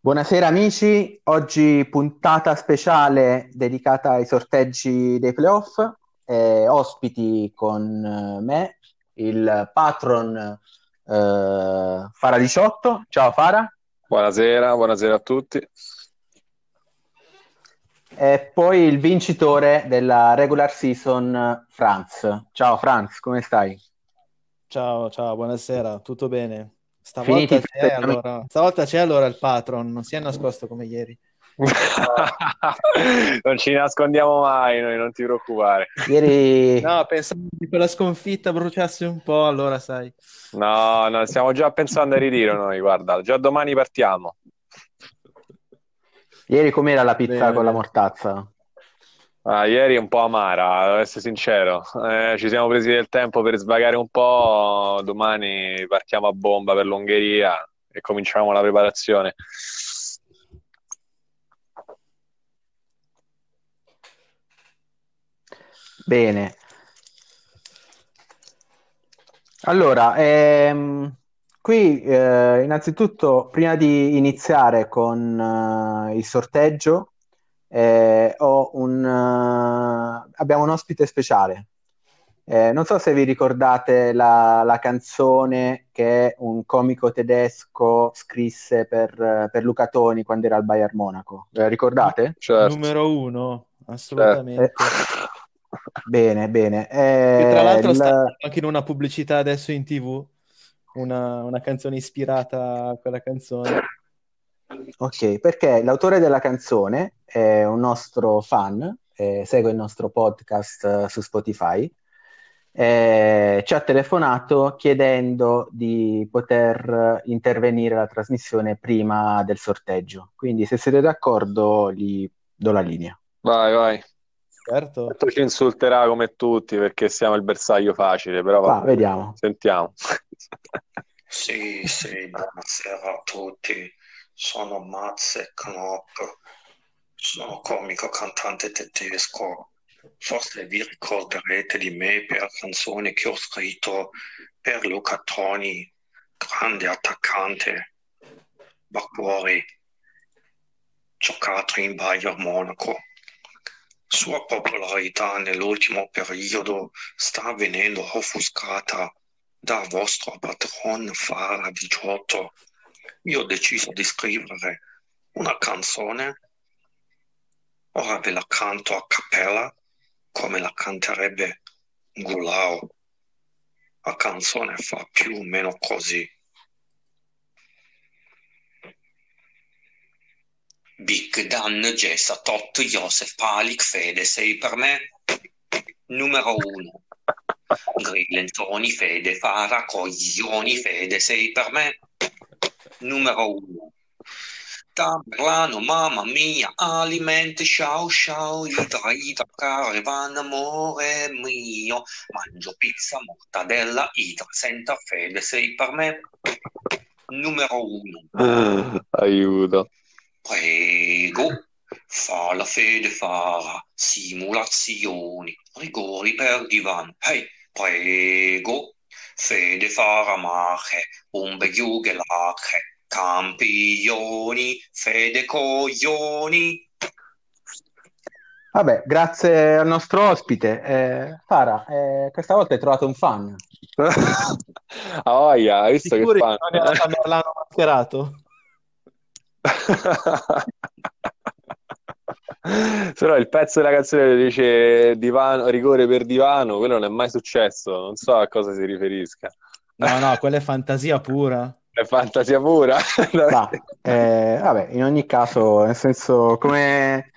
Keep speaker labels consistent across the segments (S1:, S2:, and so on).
S1: Buonasera amici, oggi puntata speciale dedicata ai sorteggi dei playoff, eh, ospiti con me il patron eh, Fara 18. Ciao Fara.
S2: Buonasera, buonasera a tutti.
S1: E poi il vincitore della regular season, Franz. Ciao Franz, come stai?
S3: Ciao, ciao, buonasera, tutto bene? Stavolta c'è, allora, stavolta c'è allora il patron, non si è nascosto come ieri.
S2: non ci nascondiamo mai noi, non ti preoccupare.
S1: Ieri...
S3: No, pensavo che quella sconfitta bruciasse un po', allora sai.
S2: No, no, stiamo già pensando a ritiro noi, guarda, già domani partiamo.
S1: Ieri com'era la pizza Bene. con la mortazza?
S2: Ah, ieri un po' amara, devo essere sincero. Eh, ci siamo presi del tempo per svagare un po'. Domani partiamo a bomba per l'Ungheria e cominciamo la preparazione.
S1: Bene. Allora, ehm, qui eh, innanzitutto, prima di iniziare con eh, il sorteggio, eh, un, uh, abbiamo un ospite speciale. Eh, non so se vi ricordate la, la, canzone che un comico tedesco scrisse per, per Luca Toni quando era al Bayern Monaco. La ricordate?
S3: Certo. Numero uno, assolutamente. Certo.
S1: Bene, bene.
S3: Eh, tra l'altro il... sta anche in una pubblicità adesso in tv, una, una canzone ispirata a quella canzone.
S1: Ok, perché l'autore della canzone è un nostro fan, eh, segue il nostro podcast eh, su Spotify, eh, ci ha telefonato chiedendo di poter intervenire alla trasmissione prima del sorteggio. Quindi se siete d'accordo gli do la linea.
S2: Vai, vai.
S3: Certo.
S2: Certo ci insulterà come tutti perché siamo il bersaglio facile, però
S1: va, vediamo.
S2: Sentiamo.
S4: sì, sì, buonasera a tutti sono Mats Knop, sono comico cantante tedesco. Forse vi ricorderete di me per canzoni che ho scritto per Luca Toni, grande attaccante, Bacuori, giocato in Bayern Monaco. Sua popolarità nell'ultimo periodo sta venendo offuscata da vostro patron Fara 18 io ho deciso di scrivere una canzone, ora ve la canto a cappella come la canterebbe Gulao. La canzone fa più o meno così. Big Dan, Gessa, Tot, Joseph, Palik, Fede, sei per me numero uno. Grillenzoni, Fede, Fara, Coglioni, Fede, sei per me numero uno. Tamerlano, mamma mia, alimenti, ciao ciao, idra, idra, caravan, amore mio, mangio pizza, mortadella, idra, senta fede, sei per me numero uno.
S2: Aiuto.
S4: Prego, fa la fede farà, simulazioni, rigori per divan, hey, prego, fede farà mache, un begiugelache, Campioni, fede coglioni.
S1: Vabbè, grazie al nostro ospite. Eh, Fara, eh, questa volta hai trovato un fan.
S2: ah, voglia, hai visto Sicuri che fan?
S3: Non l'hanno mascherato.
S2: Però il pezzo della canzone dice divano, rigore per divano, quello non è mai successo, non so a cosa si riferisca.
S3: No, no, quella è fantasia pura.
S2: È fantasia pura.
S1: Ma, eh, vabbè, in ogni caso, nel senso, come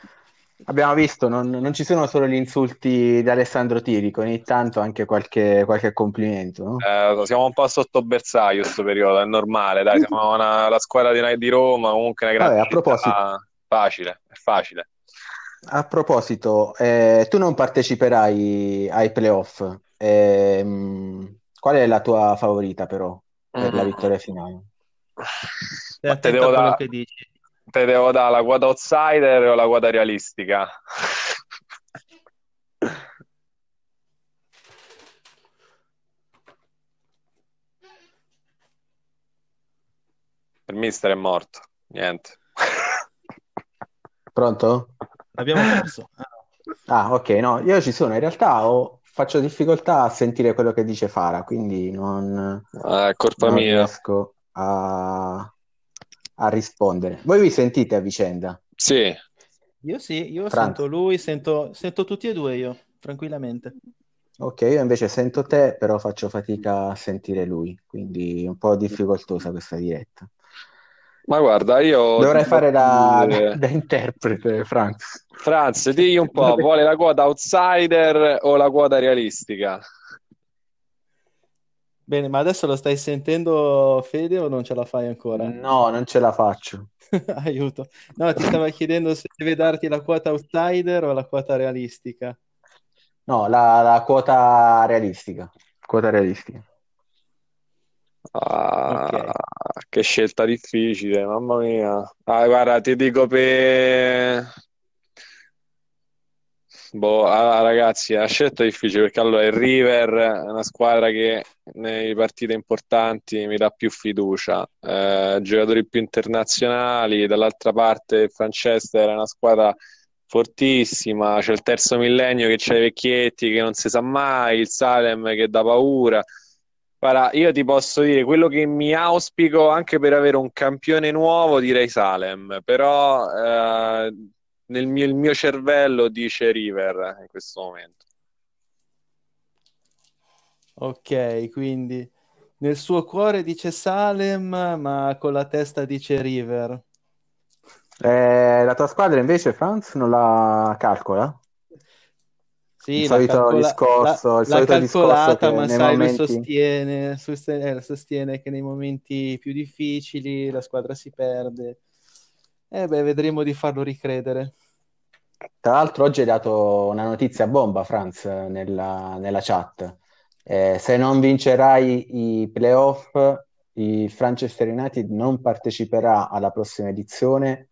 S1: abbiamo visto, non, non, ci sono solo gli insulti di Alessandro Tirico, ogni tanto anche qualche, qualche complimento. No?
S2: Eh, siamo un po' sotto bersaglio questo periodo, è normale, dai, siamo una, la squadra di, di Roma, comunque una grande
S1: vabbè, a proposito...
S2: facile, è facile.
S1: A proposito, eh, tu non parteciperai ai playoff, eh, qual è la tua favorita però? Per la mm. vittoria finale.
S3: Ma te devo dare che dici.
S2: Te devo dare la quota outsider o la quota realistica? Il mister è morto, niente.
S1: Pronto?
S3: Abbiamo perso.
S1: Ah, ok, no, io ci sono. In realtà ho- faccio difficoltà a sentire quello che dice Fara, quindi non,
S2: Ah, è colpa
S1: non
S2: mia.
S1: riesco a, a rispondere. Voi vi sentite a vicenda?
S2: Sì,
S3: Io sì, io
S1: Franz.
S3: sento lui, sento, sento tutti e due io, tranquillamente.
S1: Ok, io invece sento te, però faccio fatica a sentire lui, quindi un po' difficoltosa questa diretta.
S2: ma guarda, io
S1: Dovrei fare da,
S2: dire-
S1: da interprete, Franz.
S2: Franz, digli un po', vuole la quota outsider o la quota realistica?
S3: Bene, ma adesso lo stai sentendo Fede o non ce la fai ancora?
S1: No, non ce la faccio.
S3: Aiuto. No, ti stavo chiedendo se deve darti la quota outsider o la quota realistica.
S1: No, la, la quota realistica. Quota realistica.
S2: Ah,
S3: Ok.
S2: che scelta difficile, mamma mia. Ah, guarda, ti dico per... Boh, ah, ragazzi, la scelta è difficile perché allora il River è una squadra che nei partite importanti mi dà più fiducia, Eh, giocatori più internazionali, dall'altra parte il Manchester è una squadra fortissima, c'è il terzo millennio che c'ha i vecchietti che non si sa mai, il Salem che dà paura. Guarda, io ti posso dire quello che mi auspico anche per avere un campione nuovo, direi Salem, però eh, nel mio, il mio cervello dice River in questo momento.
S3: Ok, quindi nel suo cuore dice Salem, ma con la testa dice River.
S1: Eh, la tua squadra invece, Franz, non la calcola?
S3: Sì,
S1: Il solito
S3: calcola-
S1: discorso-
S3: l'ha-
S1: il solito discorso
S3: calcolata,
S1: che
S3: ma
S1: nei
S3: sai, lui
S1: momenti-
S3: sostiene, sostiene, eh, sostiene che nei momenti più difficili la squadra si perde. E beh, vedremo di farlo ricredere.
S1: Tra l'altro oggi hai dato una notizia bomba, Franz, nella, nella chat. Eh, se non vincerai i playoff, il Manchester United non parteciperà alla prossima edizione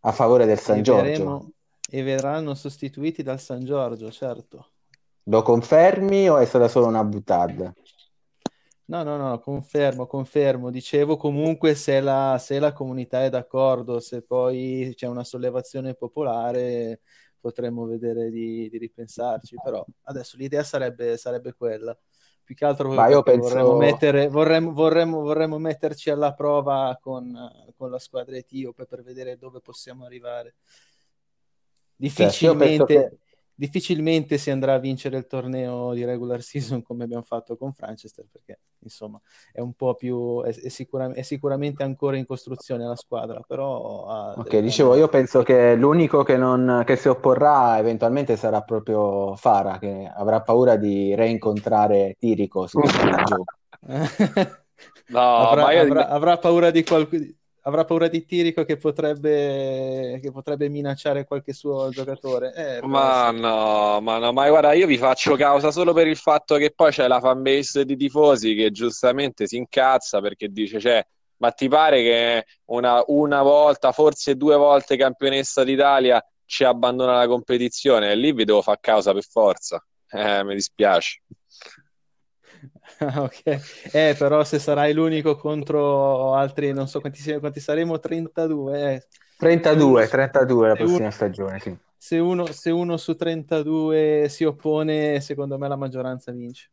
S1: a favore del San
S3: E
S1: Giorgio.
S3: e verranno sostituiti dal San Giorgio, certo.
S1: Lo confermi o è stata solo una buttata?
S3: No, no, no, confermo, confermo. Dicevo comunque se la, se la comunità è d'accordo, se poi c'è una sollevazione popolare, potremmo vedere di, di ripensarci, però adesso l'idea sarebbe, sarebbe quella. Più che altro
S1: Ma io penso-
S3: vorremmo mettere, vorremmo, vorremmo, vorremmo metterci alla prova con, con la squadra etiope per vedere dove possiamo arrivare.
S1: Io penso
S3: Difficilmente, difficilmente si andrà a vincere il torneo di regular season come abbiamo fatto con Franchester, perché insomma è un po' più, è, è sicura- è sicuramente ancora in costruzione la squadra, però ha
S1: Ok,
S3: delle
S1: dicevo, io penso che l'unico che, non, che si opporrà eventualmente sarà proprio Fara, che avrà paura di reincontrare Tirico su questa gioco.
S2: No,
S3: avrà,
S2: ma io-
S3: avrà- avrà paura di qualcuno. Avrà paura di Tirico che potrebbe, che potrebbe minacciare qualche suo giocatore. Eh,
S2: Ma no, ma no, ma guarda, io vi faccio causa solo per il fatto che poi c'è la fanbase di tifosi che giustamente si incazza perché dice, cioè, ma ti pare che una, una volta, forse due volte campionessa d'Italia ci abbandona la competizione? E lì vi devo fare causa per forza. Eh, mi dispiace.
S3: Ah, ok. Eh, però se sarai l'unico contro altri, non so quanti, quanti saremo, 32. eh.
S1: 32, 32 la
S3: uno-
S1: prossima stagione, sì.
S3: Se uno, se uno su 32 si oppone, secondo me la maggioranza vince.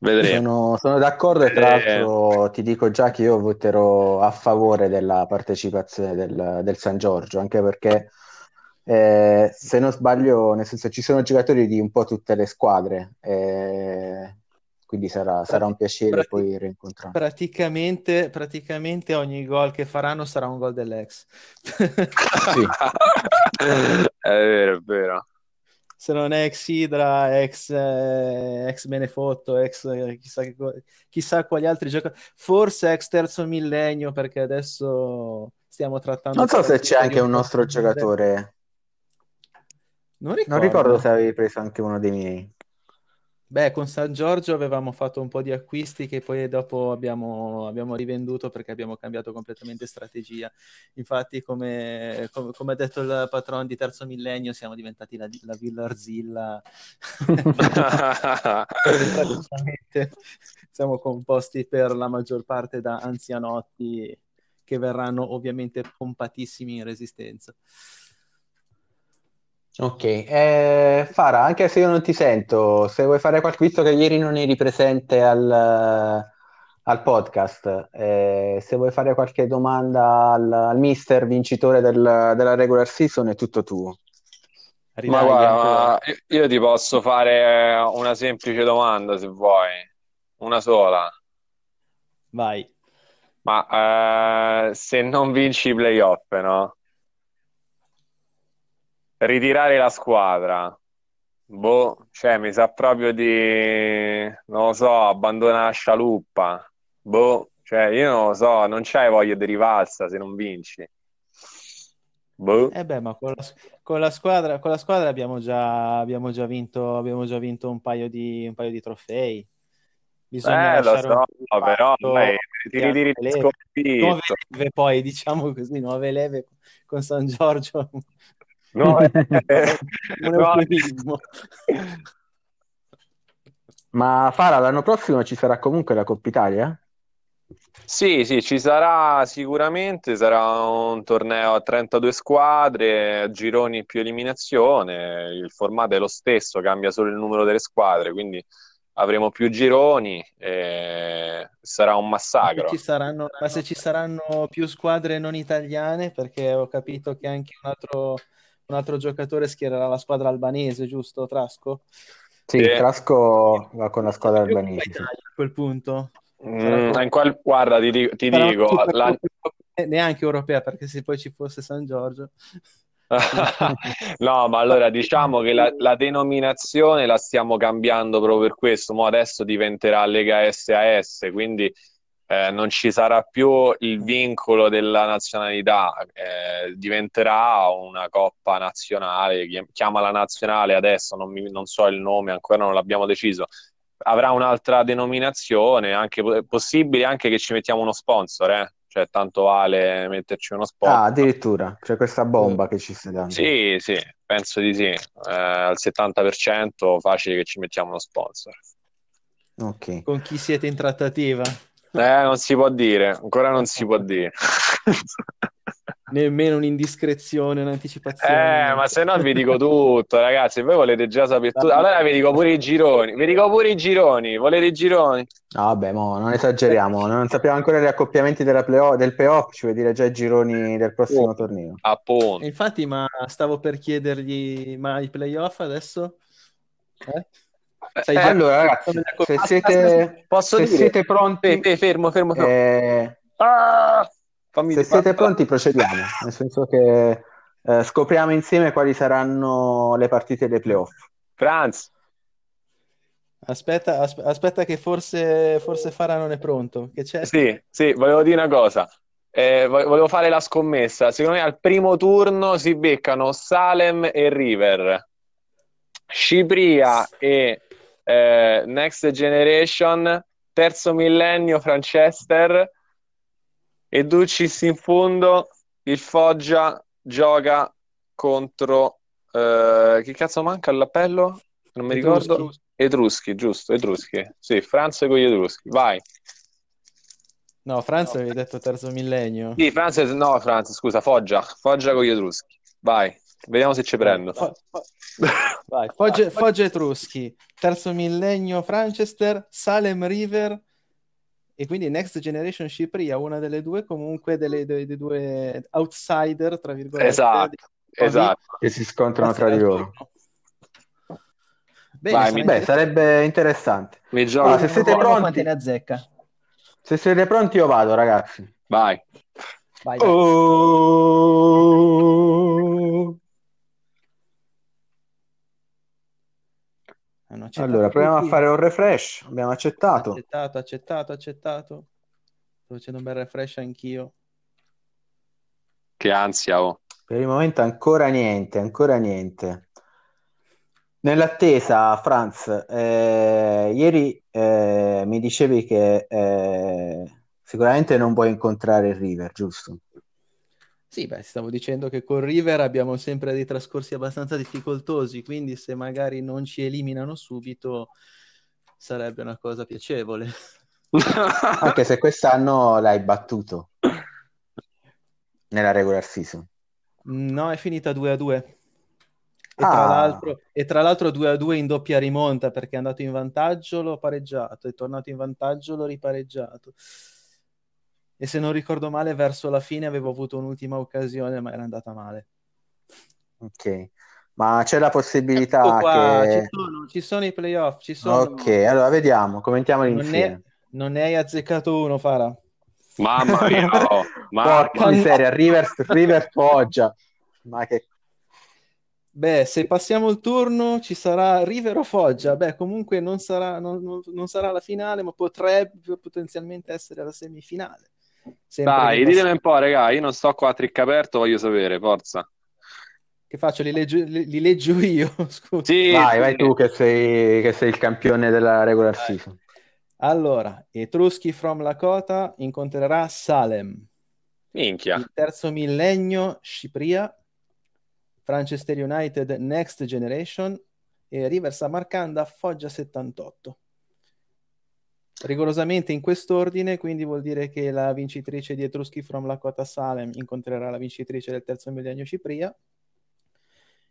S2: Vedremo.
S1: Sono, sono d'accordo e tra
S2: Eh.
S1: l'altro ti dico già che io voterò a favore della partecipazione del, del San Giorgio, anche perché eh, se non sbaglio, nel senso ci sono giocatori di un po' tutte le squadre, eh, quindi sarà, sarà un piacere
S3: prati-
S1: poi rincontrarli.
S3: Praticamente, praticamente ogni gol che faranno sarà un gol dell'ex.
S1: Sì.
S2: È vero, è vero.
S3: Se non è ex Idra, ex, eh, ex Benefotto, ex eh, chissà, che co- chissà quali altri giocatori, forse ex terzo millennio, perché adesso stiamo trattando.
S1: Non so se c'è anche un nostro giocatore,
S3: Non
S1: non
S3: ricordo.
S1: ricordo se avevi preso anche uno dei miei.
S3: Beh, con San Giorgio avevamo fatto un po' di acquisti che poi dopo abbiamo, abbiamo rivenduto perché abbiamo cambiato completamente strategia. Infatti, come, come- come ha detto il patron di Terzo Millennio, siamo diventati la, la Villa Arzilla. Siamo composti per la maggior parte da anzianotti che verranno ovviamente pompatissimi in resistenza.
S1: Ok, eh, Fara, anche se io non ti sento, se vuoi fare qualche, visto che ieri non eri presente al, al podcast, eh, se vuoi fare qualche domanda al, al mister vincitore del- della regular season è tutto tuo.
S2: Ma
S3: Ridagli
S2: guarda,
S3: ancora.
S2: ma io io ti posso fare una semplice domanda se vuoi, una sola.
S3: Vai.
S2: Ma eh, se non vinci i playoff, no? Ritirare la squadra, boh, cioè mi sa proprio di, non lo so, abbandonare la scialuppa, boh, cioè io non lo so, non c'hai voglia di rivalsa se non vinci, boh.
S3: Eh beh, ma con la, con la squadra, con la squadra abbiamo già, abbiamo già vinto, abbiamo già vinto un paio di, un paio di trofei. Bisogna
S2: Eh, lo so, però ti ritiri sconfitto.
S3: leve poi, diciamo così, nuove leve con San Giorgio.
S2: No, eh,
S3: Un
S2: no.
S3: eufemismo.
S1: Ma Fara, l'anno prossimo ci sarà comunque la Coppa Italia?
S2: Sì, sì, ci sarà sicuramente, sarà un torneo a 32 squadre, gironi più eliminazione, il formato è lo stesso, cambia solo il numero delle squadre, quindi avremo più gironi e sarà un
S3: Ma se
S2: massacro.
S3: ci saranno, ma se ci saranno più squadre non italiane, perché ho capito che anche un altro, un altro giocatore schiererà la squadra albanese, giusto, Trasco?
S1: Sì,
S2: Sì.
S1: Trasco va con la squadra albanese.
S3: a quel punto.
S2: Mm, in qual- guarda, ti, di- ti dico, la-
S3: neanche europea, perché se poi ci fosse San Giorgio.
S2: No, ma allora diciamo che la, la denominazione la stiamo cambiando proprio per questo. Mo adesso diventerà Lega SAS, quindi eh, non ci sarà più il vincolo della nazionalità, eh, diventerà una coppa nazionale. chi- Chiamala nazionale adesso, non, mi- non so il nome, ancora non l'abbiamo deciso. Avrà un'altra denominazione, anche possibile anche che ci mettiamo uno sponsor, eh? Cioè, tanto vale metterci uno
S1: Ah,
S2: sponsor.
S1: addirittura, c'è questa bomba che ci stai dando.
S2: Sì, sì, penso di sì. Eh, al 70% facile che ci mettiamo uno sponsor.
S1: Ok.
S3: Con chi siete in trattativa?
S2: Eh, non si può dire, ancora non si può dire.
S3: Nemmeno un'indiscrezione, un'anticipazione.
S2: Eh, ma se no vi dico tutto, ragazzi. Voi volete già sapere tutto. Allora vi dico pure i gironi. Vi dico pure i gironi. Volete i gironi?
S1: No, vabbè, mo, non esageriamo, non sappiamo ancora gli accoppiamenti della play- del playoff, ci vuoi dire già i gironi del prossimo
S2: Oh.
S1: torneo.
S2: Appunto.
S3: Infatti, ma stavo per chiedergli, ma i playoff adesso? Eh? Sai
S2: Eh,
S3: già
S1: Allora, ragazzi, se siete,
S2: Posso
S1: se
S2: dire?
S1: siete pronti,
S2: Fe- fe- fermo, fermo, fermo.
S1: eh,
S2: Ah! Fammi
S1: se siete pronti procediamo, nel senso che eh, scopriamo insieme quali saranno le partite dei playoff.
S2: Franz,
S3: Aspetta, aspe- aspetta che forse, forse Fara non è pronto. Che c'è?
S2: sì, sì, volevo dire una cosa. Eh, vo- volevo fare la scommessa. Secondo me al primo turno si beccano Salem e River, Scipria e eh, Next Generation, terzo millennio Franchester e Dulcis in fondo. Il Foggia gioca contro eh, chi cazzo manca all'appello? Non mi
S3: Etruschi.
S2: ricordo. Etruschi, giusto, Etruschi. Sì, Franza con gli Etruschi. Vai.
S3: No, Franz avevi detto terzo millennio.
S2: Sì, Franza, no, Franza, scusa, Foggia. Foggia con gli Etruschi. Vai. Vediamo se ci prendo.
S3: Vai, Foggia, Etruschi, terzo millennio Franchester, Salem River e quindi Next Generation Cipria, una delle due, comunque delle, dei, dei due outsider, tra virgolette.
S2: Esatto,
S3: di-
S2: esatto.
S1: Che si scontrano tra di loro.
S3: Bene,
S2: Vai, mi-
S1: Beh,
S3: interessante.
S1: sarebbe interessante.
S2: Mi
S1: Allora,
S2: gioco.
S1: se siete pronti, se siete pronti io vado, ragazzi.
S2: Vai.
S3: Vai, vai.
S1: Oh.
S3: Hanno accettato
S1: Allora, proviamo a fare un refresh. Abbiamo accettato.
S3: Accettato, accettato, accettato. Sto facendo un bel refresh anch'io.
S2: Che ansia, oh.
S1: Per il momento ancora niente, ancora niente. Nell'attesa, Franz, eh, ieri eh, mi dicevi che eh, sicuramente non vuoi incontrare il River, giusto?
S3: Sì, beh, stavo dicendo che con River abbiamo sempre dei trascorsi abbastanza difficoltosi, quindi se magari non ci eliminano subito sarebbe una cosa piacevole.
S1: Anche se quest'anno l'hai battuto. nella regular season.
S3: No, è finita 2 a 2. E, tra
S1: Ah.
S3: l'altro, e tra l'altro 2 a 2 in doppia rimonta perché è andato in vantaggio, l'ho pareggiato, è tornato in vantaggio, l'ho ripareggiato. E se non ricordo male, verso la fine avevo avuto un'ultima occasione, ma era andata male.
S1: Ok, ma c'è la
S3: Ecco
S1: possibilità
S3: qua,
S1: che...
S3: ci sono, ci sono i playoff, ci sono.
S1: Ok, allora vediamo, commentiamoli
S3: Non ne,
S1: insieme.
S3: non ne hai azzeccato uno, Fara.
S2: Mamma mia, oh, mamma
S1: Porca miseria, Rivers, River Foggia. Ma che...
S3: Beh, se passiamo il turno ci sarà River o Foggia. Beh, comunque non sarà, non- non- non sarà la finale, ma potrebbe potenzialmente essere la semifinale. Sempre
S2: Dai, ditemi un po', raga, io non sto qua a trick aperto, voglio sapere, forza.
S3: Che faccio? Li leggio, li, li leggio io, scusa.
S2: Sì,
S1: Vai,
S2: sì.
S1: vai tu che sei, che sei il campione della regular
S3: Vai.
S1: season.
S3: Allora, Etruschi from Lakota incontrerà Salem.
S2: Minchia.
S3: Il terzo millennio, Cipria. Manchester United, Next Generation. E River Samarcanda, Foggia 78. Rigorosamente in quest'ordine, quindi vuol dire che la vincitrice di Etruschi from Lakota Salem incontrerà la vincitrice del terzo millennio Cipria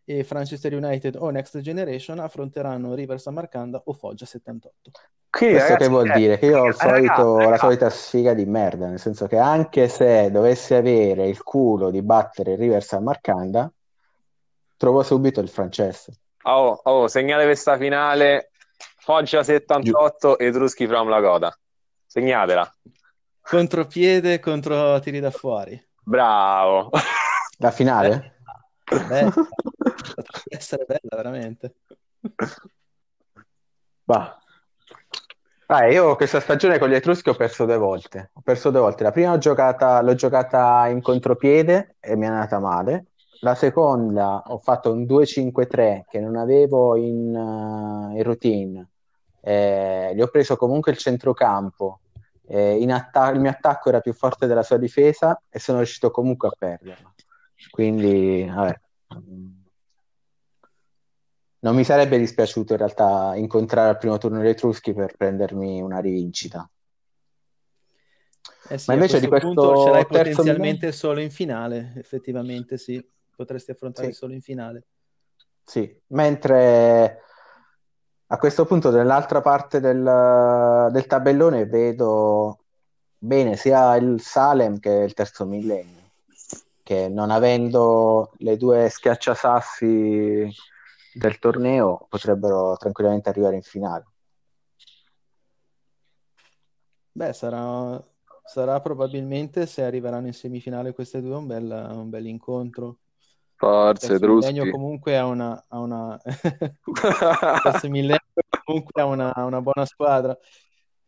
S3: e Manchester United o Next Generation affronteranno River Samarcanda o Foggia 78.
S2: Quindi,
S1: Questo
S2: ragazzi,
S1: che vuol
S2: eh,
S1: dire? Che io ho il
S2: raga,
S1: solito-
S2: raga,
S1: la solita sfiga di merda, nel senso che anche se dovessi avere il culo di battere il River San Marcanda, trovo subito il francese.
S2: Oh, oh, segnate questa finale Foggia 78 Etruschi from Lakota. Segnatela.
S3: Contropiede contro tiri da fuori.
S2: Bravo.
S1: La finale?
S3: Beh, potrebbe essere bella, veramente.
S1: Bah. Ah, io questa stagione con gli Etruschi ho perso due volte. Ho perso due volte. La prima ho giocata, l'ho giocata in contropiede e mi è andata male. La seconda ho fatto un 2-5-3 che non avevo in, eh, in routine. Eh, gli ho preso comunque il centrocampo. Eh, atta- il mio attacco era più forte della sua difesa e sono riuscito comunque a perderla. Quindi, vabbè. Non mi sarebbe dispiaciuto in realtà incontrare al primo turno gli Etruschi per prendermi una rivincita.
S3: Eh sì,
S1: Ma invece di
S3: questo
S1: questo
S3: punto ce l'hai potenzialmente solo in finale, effettivamente sì, potresti affrontare
S1: Sì.
S3: solo in finale.
S1: Sì, mentre a questo punto nell'altra parte del, del tabellone vedo bene sia il Salem che il terzo millennio, che non avendo le due schiacciasassi del torneo potrebbero tranquillamente arrivare in finale.
S3: Beh, sarà, sarà probabilmente, se arriveranno in semifinale queste due, un bel, un bel incontro.
S2: Forza Etruschi.
S3: comunque ha una, ha una... Comunque ha una, una buona squadra.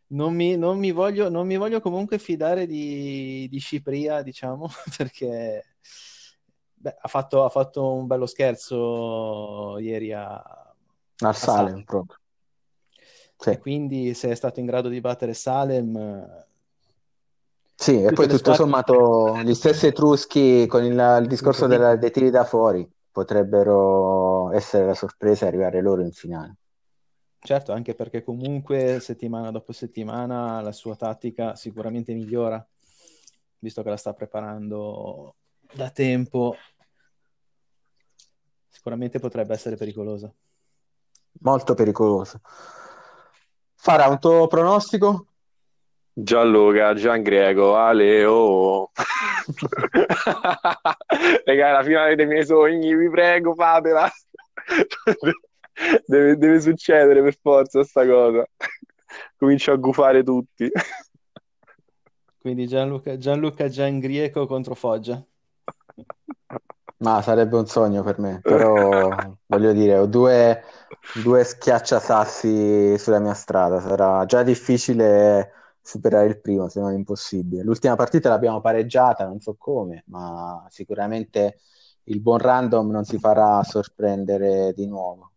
S3: Non mi, non mi voglio, non mi voglio comunque fidare di, di Cipria, diciamo, perché beh, ha fatto, ha fatto un bello scherzo ieri a,
S1: Al Salem
S3: Salem.
S1: proprio.
S3: e
S1: Sì.
S3: quindi se è stato in grado di battere Salem,
S1: Sì, e poi tutto sommato gli stessi Etruschi con il, il discorso della- dei tiri da fuori potrebbero essere la sorpresa e arrivare loro in finale.
S3: certo, anche perché comunque settimana dopo settimana la sua tattica sicuramente migliora, visto che la sta preparando da tempo. Sicuramente potrebbe essere pericolosa.
S1: Molto pericoloso. Farà un tuo pronostico?
S2: Gianluca, Giangreco, Ale, oh. Raga, è la finale dei miei sogni, vi prego, fatela. Deve, deve succedere per forza sta cosa. Comincio a gufare tutti.
S3: Quindi Gianluca, Gianluca Giangrieco contro Foggia.
S1: Ma sarebbe un sogno per me, però voglio dire, ho due, due schiacciasassi sulla mia strada, sarà già difficile superare il primo, se non impossibile. L'ultima partita l'abbiamo pareggiata, non so come, ma sicuramente il buon random non si farà sorprendere di nuovo.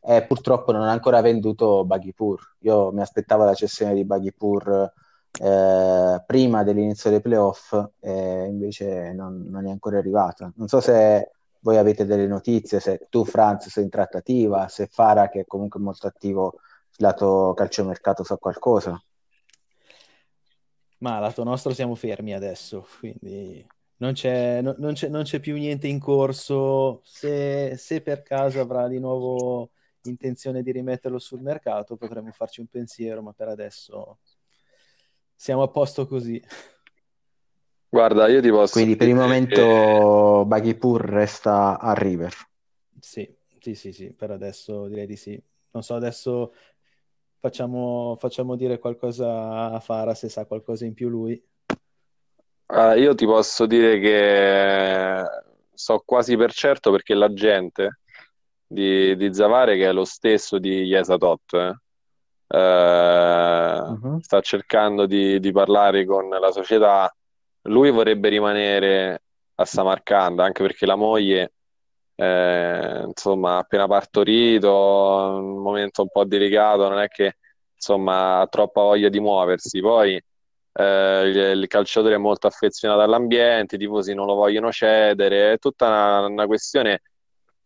S1: E purtroppo non ha ancora venduto Baghipur. Io mi aspettavo la cessione di Baghipur eh, prima dell'inizio dei playoff e invece non, non è ancora arrivata. Non so se voi avete delle notizie, se tu Franz sei in trattativa, se Fara che è comunque molto attivo lato calciomercato sa qualcosa.
S3: Ma lato nostro siamo fermi adesso, quindi non c'è, no- non c'è- non c'è più niente in corso. Se, se per caso avrà di nuovo intenzione di rimetterlo sul mercato, potremmo farci un pensiero, ma per adesso siamo a posto così.
S2: Guarda, io ti posso
S1: Quindi per il
S2: dire che
S1: momento Baghipur resta a River.
S3: Sì, sì, sì, sì, per adesso direi di sì. Non so, adesso facciamo, facciamo dire qualcosa a Fara se sa qualcosa in più lui.
S2: eh, io ti posso dire che so quasi per certo perché l'agente di, di Zavare, che è lo stesso di Chiesa Tot, eh,
S1: Mhm.
S2: sta cercando di, di parlare con la società. Lui vorrebbe rimanere a Samarcanda, anche perché la moglie, eh, insomma, appena partorito, un momento un po' delicato, non è che, insomma, ha troppa voglia di muoversi. Poi, eh, il, calciatore è molto affezionato all'ambiente, i tifosi non lo vogliono cedere, è tutta una, una questione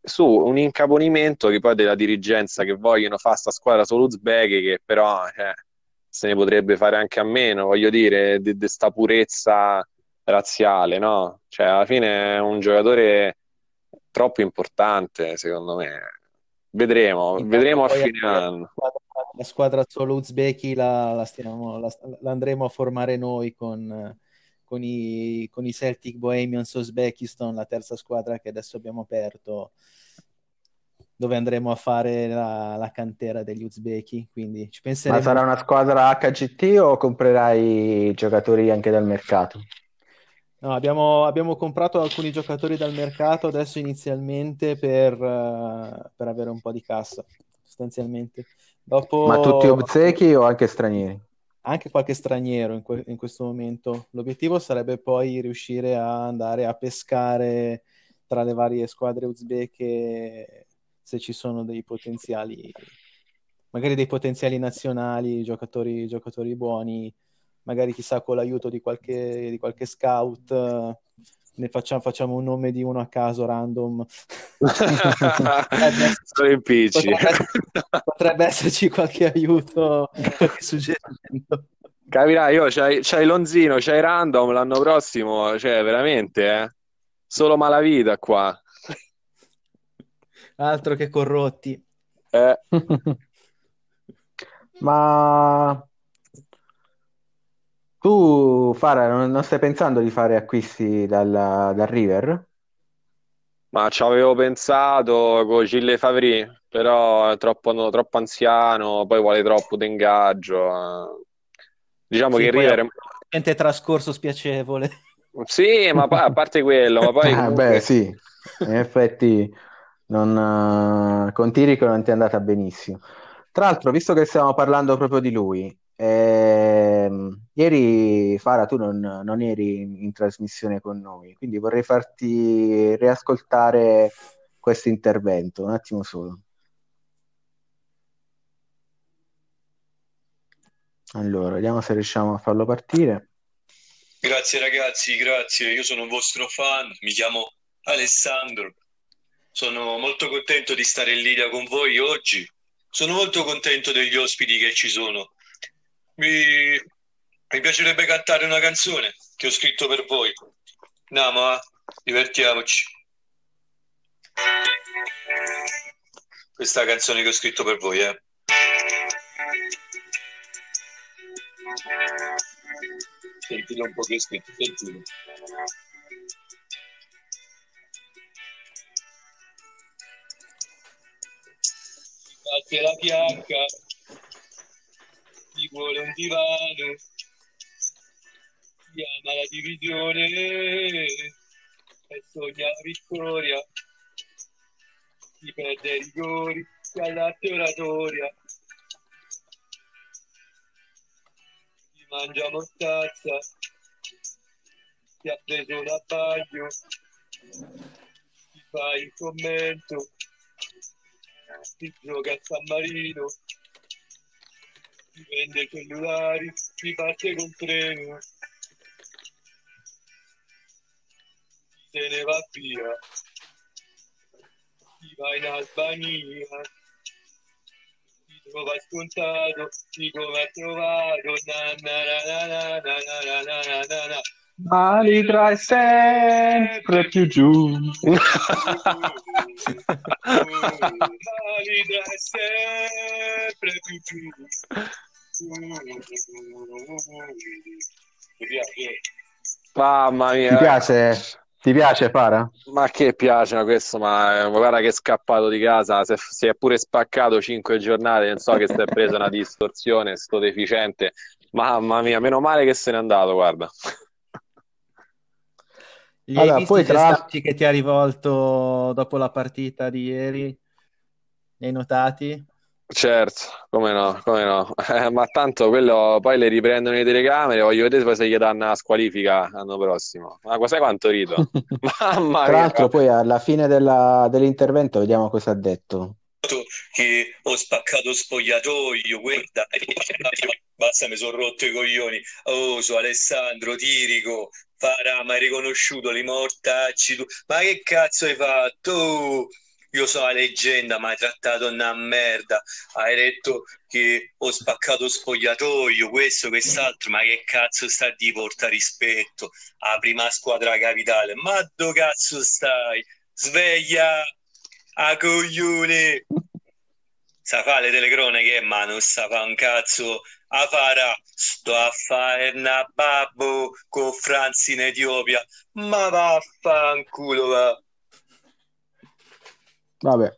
S2: su un incaponimento che poi della dirigenza che vogliono fare sta squadra solo uzbeke che però cioè, se ne potrebbe fare anche a meno, voglio dire, di questa purezza razziale, no? Cioè, alla fine è un giocatore troppo importante, secondo me. Vedremo,
S3: Intanto
S2: vedremo a fine
S3: la
S2: anno.
S3: squadra, la squadra solo uzbeki la, la stiamo- la- la andremo a formare noi con, con i, con i Celtic Bohemians Uzbekistan, la terza squadra che adesso abbiamo aperto, dove andremo a fare la, la cantera degli uzbeki. Quindi ci
S1: Ma
S3: penseremo.
S1: sarà una squadra HGT o comprerai giocatori anche dal mercato?
S3: No, abbiamo, abbiamo comprato alcuni giocatori dal mercato adesso inizialmente per, eh, per avere un po' di cassa, sostanzialmente. Dopo
S1: Ma tutti uzbeki o anche stranieri?
S3: anche qualche straniero in, que- in questo momento. L'obiettivo sarebbe poi riuscire a andare a pescare tra le varie squadre uzbeke se ci sono dei potenziali, magari dei potenziali nazionali, giocatori, giocatori buoni, magari chissà con l'aiuto di qualche, di qualche scout. eh, Ne facciamo, facciamo un nome di uno a caso random. Potrebbe, potrebbe esserci qualche aiuto, qualche suggerimento.
S2: Capirai, io c'hai, c'hai Lonzino, c'hai Random l'anno prossimo, cioè veramente, eh? Solo malavita qua.
S3: Altro che corrotti.
S2: Eh,
S1: Ma tu, Fara, non, non stai pensando di fare acquisti dal, dal River?
S2: ma ci avevo pensato con Gille Favri, però è troppo, no, troppo anziano, poi vuole troppo d'ingaggio. eh. Diciamo
S3: Sì,
S2: che il
S3: poi
S2: River
S3: niente trascorso spiacevole.
S2: Sì, ma a parte quello, ma poi
S1: Ah,
S2: comunque...
S1: beh, sì, in effetti non, eh, con Tirico non ti è andata benissimo. Tra l'altro, visto che stiamo parlando proprio di lui, ehm, ieri Fara, tu non, non eri in, in trasmissione con noi, quindi vorrei farti riascoltare questo intervento, un attimo solo. Allora, vediamo se riusciamo a farlo partire.
S5: Grazie ragazzi, grazie. Io sono un vostro fan, mi chiamo Alessandro. Sono molto contento di stare in linea con voi oggi. Sono molto contento degli ospiti che ci sono. Mi, mi piacerebbe cantare una canzone che ho scritto per voi. Andiamo, eh? Divertiamoci. Questa canzone che ho scritto per voi, eh. Sentite un po' che ho scritto, sentite. Batte la piacca, ti vuole un divano, ti ama la divisione. E sogna la vittoria, ti perde i rigori, ti allatte oratoria, ti mangia mortazza, ti ha preso un abbaglio, ti fai il commento, ti gioca a San Marino, ti vende cellulari, ti parte con treno, se ne va via, ti va in Albania, ti trova scontato, come ha trovato, na na na na na na na na na na na.
S1: Ma li trai sempre più giù.
S5: Ma li trai sempre più giù. Mi piace.
S2: Mamma mia.
S1: piace? Ti piace, Fara?
S2: Ma che piace ma questo, ma eh, guarda che è scappato di casa, si è, pure spaccato cinque giornate, non so che si è presa una distorsione, sto deficiente. Mamma mia, meno male che se n'è andato, guarda.
S3: Li hai
S1: Allora,
S3: visti
S1: poi
S3: i
S1: tra
S3: che ti ha rivolto dopo la partita di ieri? Li hai notati?
S2: Certo, come no, come no. Eh, ma tanto quello poi le riprendono le telecamere, voglio vedere poi se gli danno la squalifica l'anno prossimo. Ma sai quanto rido? Mamma
S1: Tra l'altro, poi alla fine della- dell'intervento vediamo cosa ha detto.
S5: che ho spaccato spogliatoio, guarda, basta, mi sono rotto i coglioni. Oh, su Alessandro, Tirico, Fara, mi hai riconosciuto, li mortacci tu. Ma che cazzo hai fatto? Oh, io sono la leggenda, mi hai trattato una merda. Hai detto che ho spaccato spogliatoio, questo, quest'altro, ma che cazzo sta di porta rispetto? La prima squadra capitale, ma dove cazzo stai? Sveglia! A coglione! Sa fa le telecronache, ma non sa fa un cazzo. A fara, sto a fare una babbo con Franzi in Etiopia. Ma vaffanculo va.
S1: Vabbè,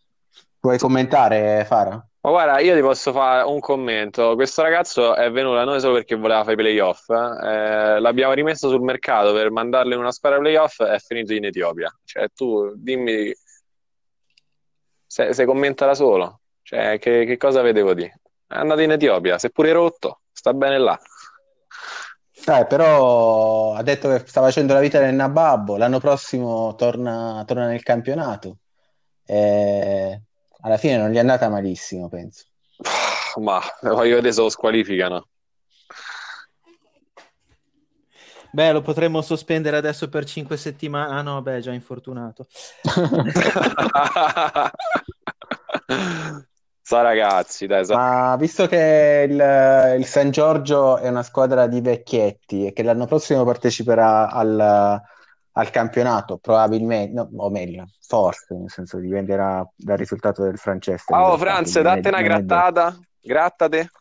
S1: vuoi commentare, Fara?
S2: Ma guarda, io ti posso fare un commento. Questo ragazzo è venuto da noi solo perché voleva fare i playoff. eh. l'abbiamo rimesso sul mercato per mandarlo in una squadra playoff e è finito in Etiopia. Cioè, tu dimmi se, se commenta da solo. Cioè, che, che cosa vedevo di? È andato in Etiopia, seppure rotto, sta bene là.
S1: Eh, però ha detto che sta facendo la vita del nababbo, l'anno prossimo torna, torna nel campionato. E alla fine non gli è andata malissimo, penso.
S2: Ma voglio vedere se lo squalificano.
S3: Beh, lo potremmo sospendere adesso per 5 settimane. Ah no, beh, già infortunato.
S2: So ragazzi, dai, so-
S1: Ma visto che il, il San Giorgio è una squadra di vecchietti e che l'anno prossimo parteciperà al, al campionato, probabilmente, no, o meglio, forse, nel senso dipenderà dal risultato del Francesco.
S2: Oh, Franz,
S1: è-
S2: date una
S1: è
S2: grattata. Grattate.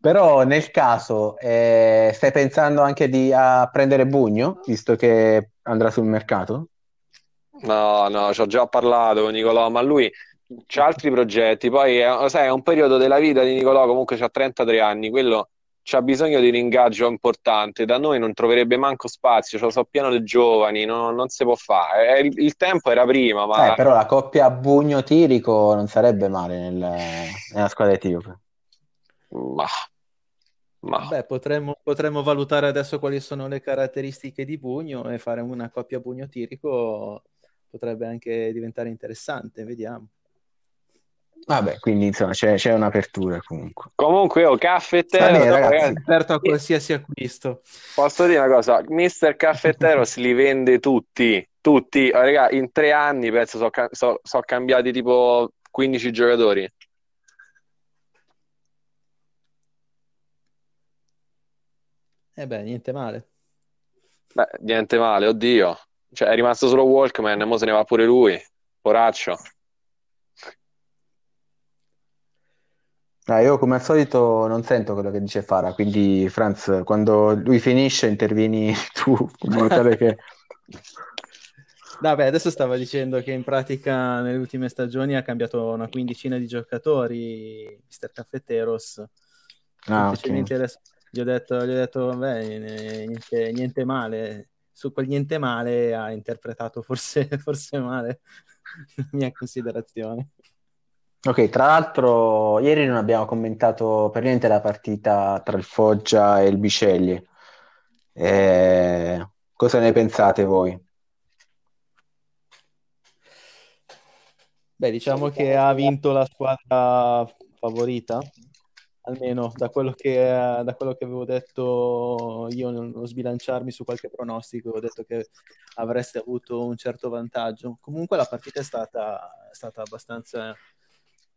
S1: Però nel caso eh, stai pensando anche di a prendere Bugno, visto che andrà sul mercato?
S2: No, no, ci ho già parlato con Nicolò, ma lui c'ha altri progetti. Poi, eh, sai, è un periodo della vita di Nicolò, comunque c'ha 33 anni, quello c'ha bisogno di un ingaggio importante. Da noi non troverebbe manco spazio, cioè, sono pieno di giovani, no- non si può fare. Eh, il, il tempo era prima, ma
S1: Eh, però la coppia Bugno-Tirico non sarebbe male nel- nella squadra etiope.
S2: ma, ma-
S3: Beh, potremmo, potremmo valutare adesso quali sono le caratteristiche di Bugno e fare una coppia Bugno-Tirico potrebbe anche diventare interessante, vediamo.
S1: Vabbè, quindi insomma c'è c'è un'apertura comunque.
S2: Comunque, io caffettero,
S1: bene,
S2: no,
S1: ragazzi.
S3: Aperto a qualsiasi acquisto.
S2: posso dire una cosa, Mister Caffetteros li vende tutti, tutti. Oh, raga, in tre anni penso sono so, so cambiati tipo 15 giocatori.
S3: E beh, niente male.
S2: Beh, niente male, oddio. Cioè, è rimasto solo Walkman, e mo se ne va pure lui. Poraccio.
S1: Ah, io come al solito non sento quello che dice Fara, quindi Franz, quando lui finisce intervieni tu, in modo tale che...
S3: Beh, adesso stava dicendo che in pratica nelle ultime stagioni ha cambiato una quindicina di giocatori, Mr. Caffetteros.
S1: Ah, ok.
S3: Semplicemente adesso gli ho detto, gli ho detto vabbè, niente, niente male. Su quel niente male ha interpretato forse, forse male la mia considerazione.
S1: Ok, tra l'altro ieri non abbiamo commentato per niente la partita tra il Foggia e il Biceglie. Eh, cosa ne pensate voi?
S3: Beh, diciamo che ha vinto la squadra favorita, almeno da quello che, da quello che avevo detto io nello sbilanciarmi su qualche pronostico, ho detto che avreste avuto un certo vantaggio. Comunque la partita è stata, è stata abbastanza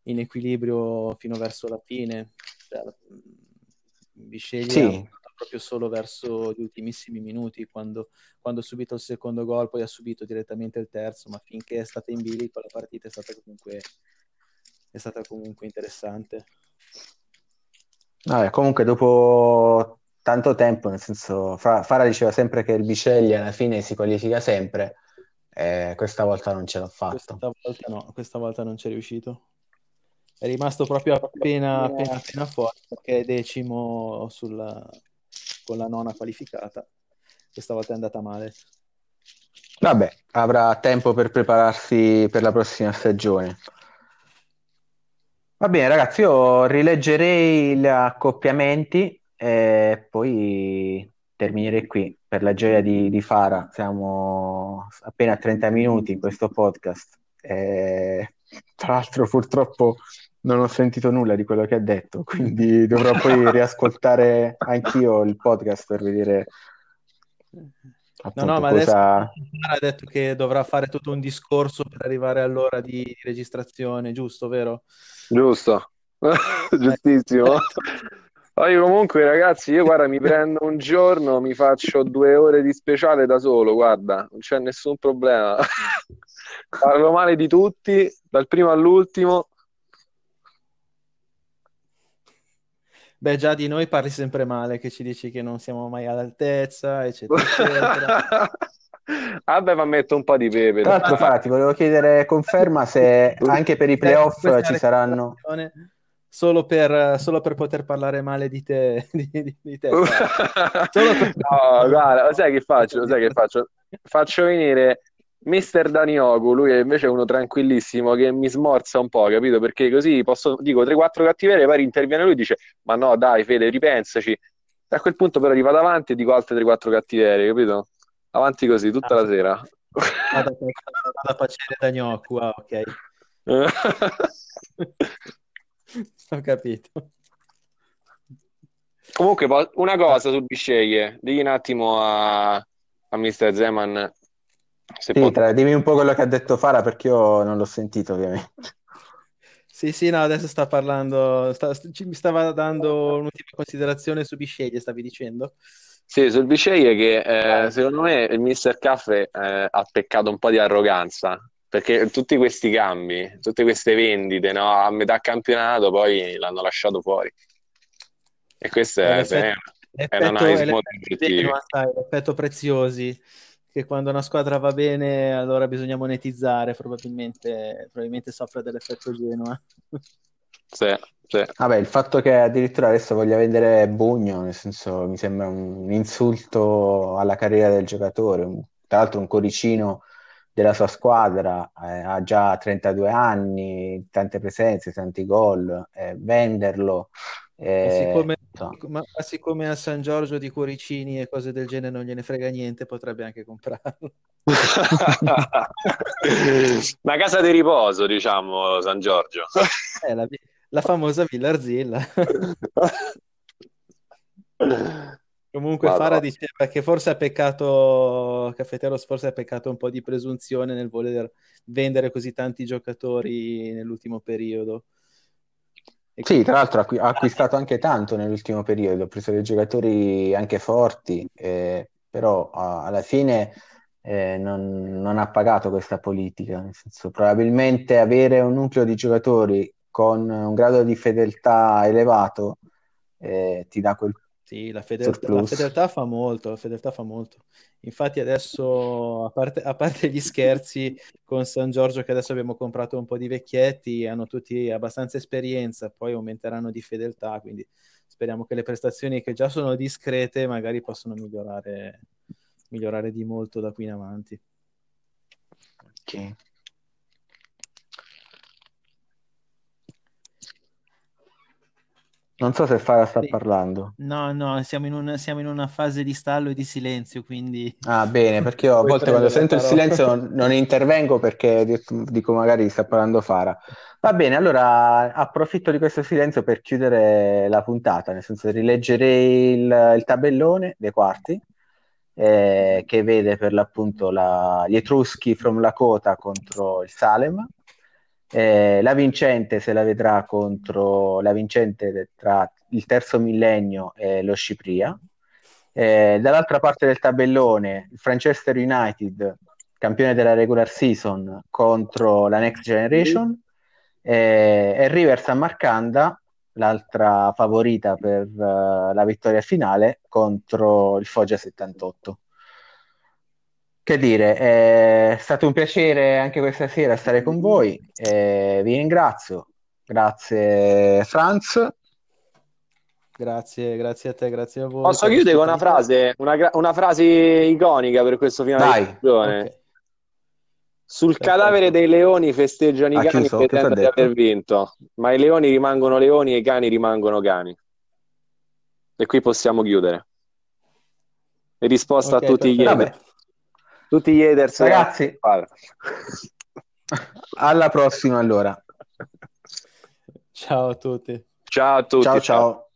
S3: in equilibrio fino verso la fine. Cioè, Bisceglie
S1: Sì.
S3: proprio solo verso gli ultimissimi minuti, quando, quando ha subito il secondo gol, poi ha subito direttamente il terzo, ma finché è stata in bilico la partita è stata comunque, è stata comunque interessante.
S1: Vabbè, comunque dopo tanto tempo, nel senso, Fra- Fara diceva sempre che il Biceglie alla fine si qualifica sempre, e questa volta non ce l'ha
S3: Questa
S1: fatto.
S3: volta no, questa volta non c'è riuscito. È rimasto proprio appena, appena, appena fuori perché è decimo sulla- con la nona qualificata. Questa volta è andata male.
S1: Vabbè, avrà tempo per prepararsi per la prossima stagione. Va bene, ragazzi, io rileggerei gli accoppiamenti e poi terminerei qui per la gioia di, di Fara. Siamo appena a 30 minuti in questo podcast. E, tra l'altro, purtroppo non ho sentito nulla di quello che ha detto, quindi dovrò poi riascoltare anch'io il podcast per vedere
S3: No,
S1: appunto
S3: no, ma adesso
S1: cosa.
S3: ha detto che dovrà fare tutto un discorso per arrivare all'ora di registrazione, giusto, vero?
S2: Giusto, giustissimo. Poi comunque ragazzi, io guarda, mi prendo un giorno, mi faccio due ore di speciale da solo, guarda, non c'è nessun problema. Parlo male di tutti, dal primo all'ultimo.
S3: Beh, già di noi parli sempre male, che ci dici che non siamo mai all'altezza, eccetera, eccetera.
S2: Vabbè, ma metto un po' di pepe.
S1: Tra l'altro, Fara, ti volevo chiedere conferma se anche per i playoff
S3: Questa
S1: ci saranno.
S3: Solo per, solo per poter parlare male di te, di, di- di te. Per-
S2: No, guarda, lo sai che faccio? Lo sai che faccio? Faccio venire Mister Daniogu, lui è invece uno tranquillissimo che mi smorza un po', capito? Perché così posso, dico 3-4 cattiverie, poi interviene lui e dice: Ma no, dai, Fede, ripensaci. E a quel punto, però, rivado avanti e dico altre 3-4 cattiverie, capito? Avanti così tutta la sera.
S3: Vado a facere da gnocco, ah, ok. Ho capito.
S2: Comunque, una cosa su Bisceglie, digli un attimo a, a Mister Zeman se
S1: Sì,
S2: può-
S1: tra- dimmi un po' quello che ha detto Fara perché io non l'ho sentito, ovviamente.
S3: Sì, sì, no, adesso sta parlando, sta- ci- mi stava dando un'ultima considerazione su Bisceglie, stavi dicendo?
S2: Sì, sul Bisceglie che eh, secondo me il mister Caffè eh, ha peccato un po' di arroganza perché tutti questi cambi, tutte queste vendite no, a metà campionato poi l'hanno lasciato fuori. E questo è,
S3: L'effetto-
S2: è un'analisi
S3: è
S2: molto
S3: l'effetto sai, l'effetto preziosi, che quando una squadra va bene allora bisogna monetizzare, probabilmente, probabilmente soffre dell'effetto Genoa.
S2: Sì, sì.
S1: Vabbè, il fatto che addirittura adesso voglia vendere Bugno, nel senso, mi sembra un insulto alla carriera del giocatore. Un- Tra l'altro un cuoricino della sua squadra, eh, ha già 32 anni, tante presenze, tanti gol, eh, venderlo. Eh,
S3: Ma siccome,
S1: insomma.
S3: ma- ma siccome a San Giorgio di cuoricini e cose del genere non gliene frega niente, potrebbe anche comprarlo.
S2: Una casa di riposo, diciamo, San Giorgio.
S3: È la, la famosa Villa Arzilla. Comunque
S2: Madonna.
S3: Fara diceva che forse ha peccato, Caffeteros forse ha peccato un po' di presunzione nel voler vendere così tanti giocatori nell'ultimo periodo. E
S1: Sì, tra l'altro ha acqui- ha acquistato anche tanto nell'ultimo periodo, ha preso dei giocatori anche forti, eh, però ah, alla fine eh, non, non ha pagato questa politica, nel senso probabilmente avere un nucleo di giocatori con un grado di fedeltà elevato eh, ti dà quel
S3: Sì, la fedeltà, la fedeltà fa molto, la fedeltà fa molto. Infatti adesso, a parte, a parte gli scherzi con San Giorgio, che adesso abbiamo comprato un po' di vecchietti, hanno tutti abbastanza esperienza, poi aumenteranno di fedeltà, quindi speriamo che le prestazioni che già sono discrete magari possano migliorare, migliorare di molto da qui in avanti.
S1: Ok. Non so se Fara sta
S3: Sì.
S1: parlando.
S3: No, no, siamo in, un- siamo in una fase di stallo e di silenzio, quindi...
S1: Ah, bene, perché io a
S3: Puoi
S1: volte quando
S3: prendere
S1: sento il
S3: parola.
S1: silenzio non, non intervengo perché dico, dico magari sta parlando Fara. Va bene, allora approfitto di questo silenzio per chiudere la puntata, nel senso rileggerei il, il tabellone dei quarti eh, che vede per l'appunto la- gli Etruschi from Lakota contro il Salem, Eh, la vincente se la vedrà contro la vincente tra il terzo millennio e lo Scipria. Eh, dall'altra parte del tabellone, il Manchester United, campione della regular season, contro la Next Generation. Eh, e River San Marcanda, l'altra favorita per uh, la vittoria finale, contro il Foggia 78. Che dire, è stato un piacere anche questa sera stare con voi, eh, vi ringrazio, grazie Franz.
S3: Grazie, grazie a te, grazie a voi.
S2: Posso chiudere con una frase, una, una, frase iconica per questo finale di stagione? Sul Perfetto. cadavere dei leoni festeggiano i cani credendo di aver vinto, ma i leoni rimangono leoni e i cani rimangono cani. E qui possiamo chiudere. E risposta okay, a tutti perfetto. gli. Tutti gli haters.
S1: Ragazzi, alla prossima allora.
S3: Ciao a tutti.
S2: Ciao a tutti.
S1: Ciao ciao.